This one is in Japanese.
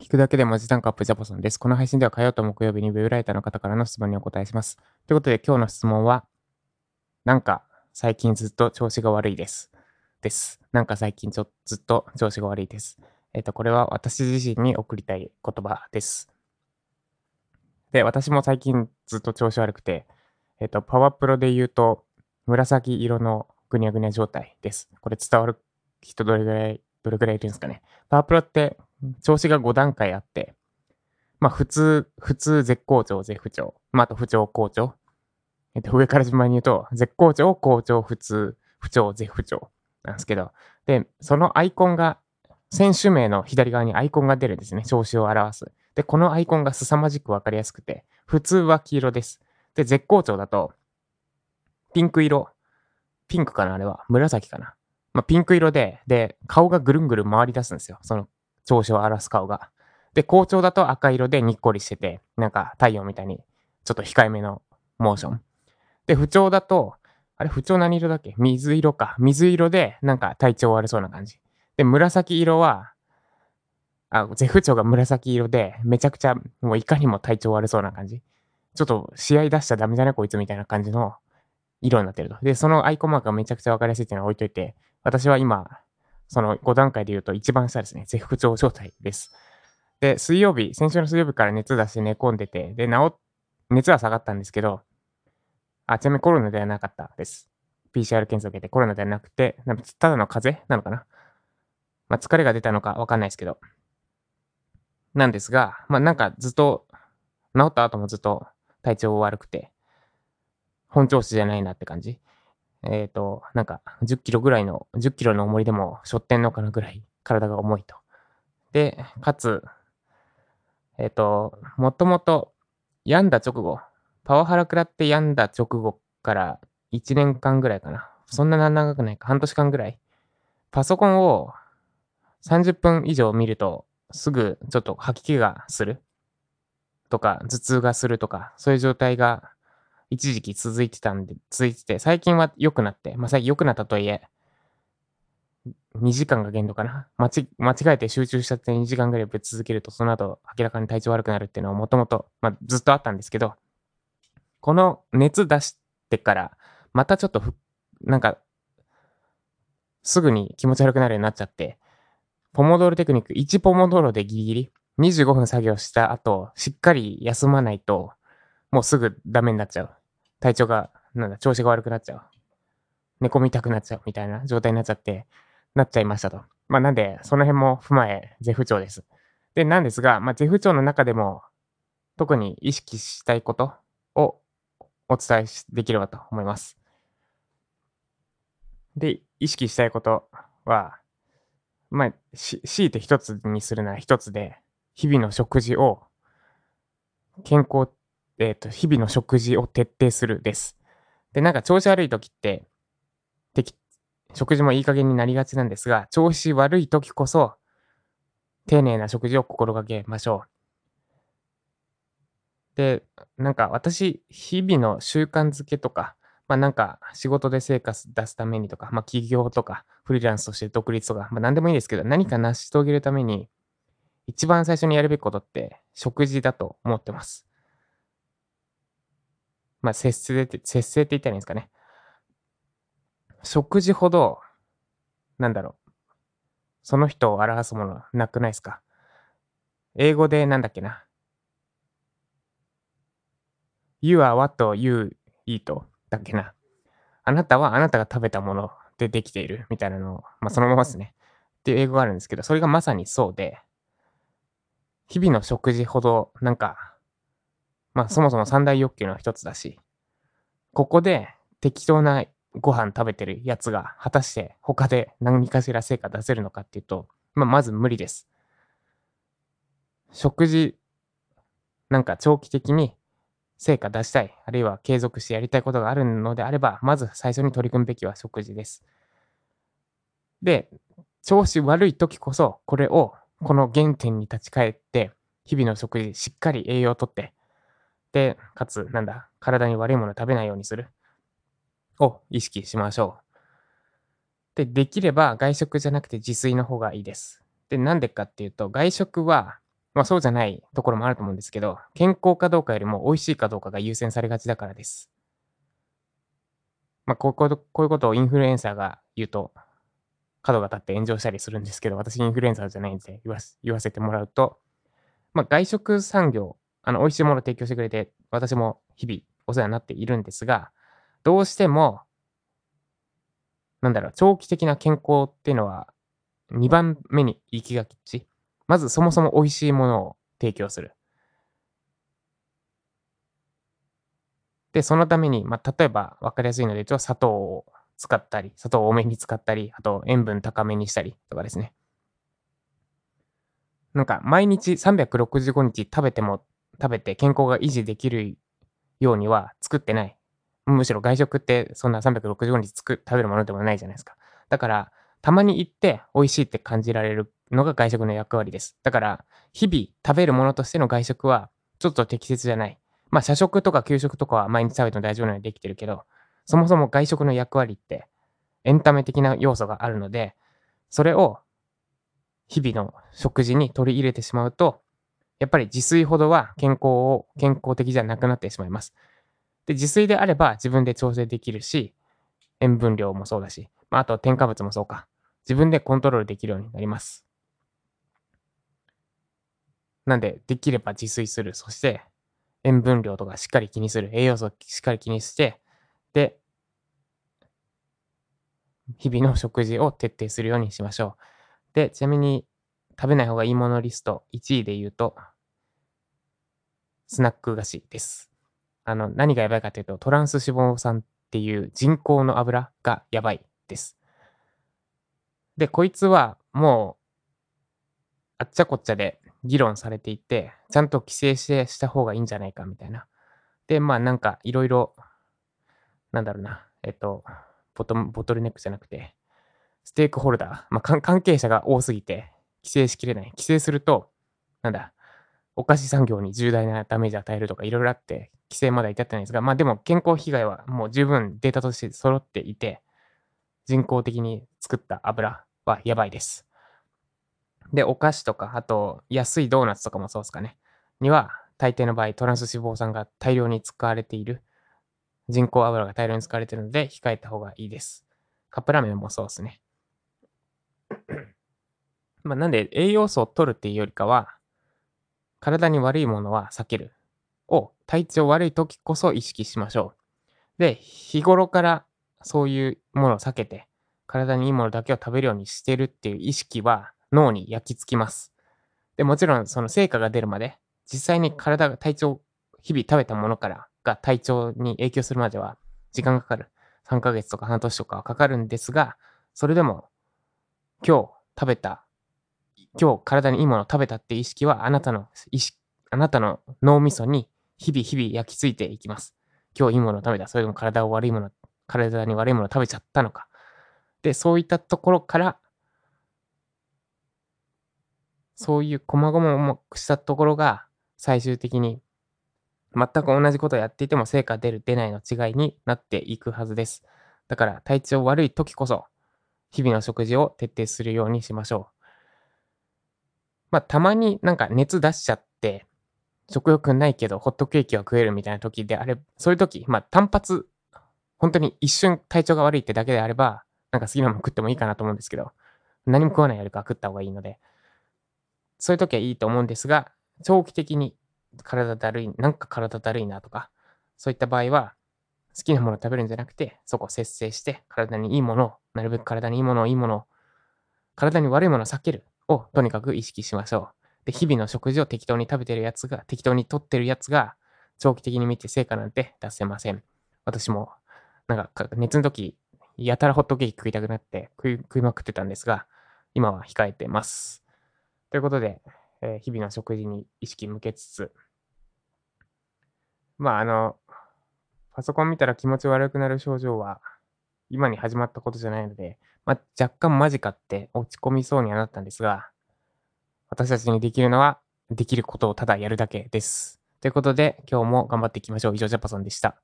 聞くだけで文字単価アップジャパソンです。この配信では火曜と木曜日にウェブライターの方からの質問にお答えします。ということで今日の質問は、なんか最近ずっと調子が悪いです。です。なんか最近ちょずっと調子が悪いです。えっ、と、これは私自身に送りたい言葉です。で、私も最近ずっと調子悪くて、えっ、と、パワープロで言うと、紫色のぐにゃぐにゃ状態です。これ伝わる人どれぐらい、どれぐらいいるんですかね。パワープロって調子が5段階あって、まあ普通、普通、絶好調、絶不調。まああと不調、好調。えっと、上から順番に言うと、絶好調、好調、普通、不調、絶不調なんですけど、で、そのアイコンが、選手名の左側にアイコンが出るんですね。調子を表す。で、このアイコンが凄まじくわかりやすくて、普通は黄色です。で、絶好調だと、ピンク色。ピンクかなあれは。紫かな。まあ、ピンク色で、で、顔がぐるんぐるん回り出すんですよ。その調子を表す顔が。で、好調だと赤色でにっこりしてて、なんか太陽みたいにちょっと控えめのモーション。で、不調だと、あれ不調何色だっけ？水色か。水色でなんか体調悪そうな感じ。で、紫色は、あ、絶不調が紫色で、めちゃくちゃもういかにも体調悪そうな感じ。ちょっと試合出しちゃダメじゃねこいつみたいな感じの色になってると。で、そのアイコンマークがめちゃくちゃわかりやすいっていうのは置いといて、私は今、その5段階で言うと一番下ですね。絶不調状態です。で、水曜日、先週の水曜日から熱出して寝込んでて、で、治、熱は下がったんですけど、あ、ちなみにコロナではなかったです。PCR 検査を受けてコロナではなくて、なんかただの風邪なのかな？まあ、疲れが出たのかわかんないですけど。なんですが、まあ、なんかずっと、治った後もずっと体調悪くて、本調子じゃないなって感じ。えっ、と、なんか10キロぐらいの、10キロの重りでも背負ってんのかなぐらい体が重いと。で、かつ、えっ、と、もともと病んだ直後、パワハラ食らって病んだ直後から1年間ぐらいかな。そんな長くないか、半年間ぐらい。パソコンを30分以上見ると、すぐちょっと吐き気がするとか、頭痛がするとか、そういう状態が一時期続いてたんで、続いてて、最近は良くなって、まあ最近良くなったとはいえ、2時間が限度かな。間違えて集中しちゃって2時間ぐらいぶっ続けると、その後明らかに体調悪くなるっていうのはもともと、まあずっとあったんですけど、この熱出してから、またちょっとふ、なんか、すぐに気持ち悪くなるようになっちゃって、ポモドーロテクニック1ポモドーロでギリギリ、25分作業した後、しっかり休まないと、もうすぐダメになっちゃう。体調が、なんだ、調子が悪くなっちゃう。寝込みたくなっちゃうみたいな状態になっちゃって、なっちゃいましたと。まあなんで、その辺も踏まえ、絶不調です。で、なんですが、まあ絶不調の中でも、特に意識したいことをお伝えできればと思います。で、意識したいことは、まあ、し強いて一つにするなら一つで、日々の食事を、健康、えっ、と、日々の食事を徹底するです。で、なんか調子悪い時って、食事もいい加減になりがちなんですが、調子悪い時こそ、丁寧な食事を心がけましょう。で、なんか私、日々の習慣づけとか、まあなんか仕事で成果出すためにとか、まあ起業とか、フリーランスとして独立とか、まあ何でもいいですけど、何か成し遂げるために、一番最初にやるべきことって、食事だと思ってます。まあ節制って、節制って言ったらいいんですかね。食事ほど、なんだろう。その人を表すものはなくないですか英語でなんだっけな。You are what you eat だっけな。あなたはあなたが食べたものでできているみたいなのを、まあそのままですね。っていう英語があるんですけど、それがまさにそうで、日々の食事ほど、なんか、まあそもそも三大欲求の一つだし、ここで適当なご飯食べてるやつが、果たして他で何かしら成果出せるのかっていうと、まあまず無理です。食事、なんか長期的に成果出したい、あるいは継続してやりたいことがあるのであれば、まず最初に取り組むべきは食事です。で、調子悪い時こそ、これを、この原点に立ち返って、日々の食事、しっかり栄養をとって、かつ、なんだ、体に悪いものを食べないようにする。を意識しましょう。で、できれば外食じゃなくて自炊の方がいいです。で、なんでかっていうと、外食はまあそうじゃないところもあると思うんですけど、健康かどうかよりも美味しいかどうかが優先されがちだからです。まあこうここういうことをインフルエンサーが言うと、角が立って炎上したりするんですけど、私インフルエンサーじゃないんで言わ言わせてもらうと、まあ外食産業、あの美味しいものを提供してくれて、私も日々お世話になっているんですが、どうしても、なんだろう、長期的な健康っていうのは2番目に行きがち。まずそもそも美味しいものを提供する。で、そのために、まあ、例えば分かりやすいので言うと、砂糖を使ったり、砂糖を多めに使ったり、あと塩分高めにしたりとかですね。なんか毎日365日食べても食べて健康が維持できるようには作ってない。むしろ外食ってそんな365日つく食べるものでもないじゃないですか。だから、たまに行って美味しいって感じられるのが外食の役割です。だから、日々食べるものとしての外食はちょっと適切じゃない。まあ、社食とか給食とかは毎日食べても大丈夫なようにできてるけど、そもそも外食の役割ってエンタメ的な要素があるので、それを日々の食事に取り入れてしまうと、やっぱり自炊ほどは健康を、健康的じゃなくなってしまいます。で、自炊であれば自分で調整できるし、塩分量もそうだし、まあ、あと添加物もそうか。自分でコントロールできるようになります。なんで、できれば自炊する。そして、塩分量とかしっかり気にする。栄養素をしっかり気にして、で、日々の食事を徹底するようにしましょう。で、ちなみに、食べない方がいいものリスト1位で言うと、スナック菓子です。あの、何がやばいかというと、トランス脂肪酸っていう人工の油がやばいです。で、こいつはもう、あっちゃこっちゃで議論されていて、ちゃんと規制してした方がいいんじゃないかみたいな。で、まあなんかいろいろ、なんだろうな、えっと、ボトボトルネックじゃなくて、ステークホルダー、まあ関係者が多すぎて、規制しきれない。規制すると、なんだ、お菓子産業に重大なダメージを与えるとかいろいろあって、規制まだ至ってないんですが、まあでも健康被害はもう十分データとして揃っていて、人工的に作った油はやばいです。で、お菓子とか、あと安いドーナツとかもそうですかね。には、大抵の場合、トランス脂肪酸が大量に使われている。人工油が大量に使われているので、控えた方がいいです。カップラーメンもそうですね。まあ、なんで、栄養素を取るっていうよりかは、体に悪いものは避ける。を、体調悪い時こそ意識しましょう。で、日頃からそういうものを避けて、体にいいものだけを食べるようにしてるっていう意識は脳に焼き付きます。で、もちろんその成果が出るまで、実際に体が体調、日々食べたものからが体調に影響するまでは時間かかる。3ヶ月とか半年とかはかかるんですが、それでも今日食べた、今日体にいいものを食べたって意識はあなたの意識、あなたの脳みそに日々日々焼き付いていきます。今日いいものを食べた。それでも体を悪いもの、体に悪いものを食べちゃったのか。で、そういったところから、そういう細々くしたところが、最終的に全く同じことをやっていても成果出る出ないの違いになっていくはずです。だから体調悪い時こそ日々の食事を徹底するようにしましょう。まあたまになんか熱出しちゃって食欲ないけどホットケーキは食えるみたいな時であれ、そういう時、まあ単発、本当に一瞬体調が悪いってだけであればなんか好きなもの食ってもいいかなと思うんですけど、何も食わないよりか食った方がいいので、そういう時はいいと思うんですが、長期的に体だるい、なんか体だるいなとか、そういった場合は、好きなものを食べるんじゃなくて、そこを節制して、体にいいものを、なるべく体にいいものを、いいものを、体に悪いものを避ける。をとにかく意識しましょう。で、日々の食事を適当に食べてるやつが、適当にとってるやつが、長期的に見て成果なんて出せません。私も、なんか、熱の時、やたらホットケーキ食いたくなって食い食いまくってたんですが、今は控えてます。ということで、えー、日々の食事に意識向けつつ、まあ、あの、パソコン見たら気持ち悪くなる症状は、今に始まったことじゃないので、まあ、若干マジかって落ち込みそうにはなったんですが、私たちにできるのは、できることをただやるだけです。ということで、今日も頑張っていきましょう。以上、ジャパさんでした。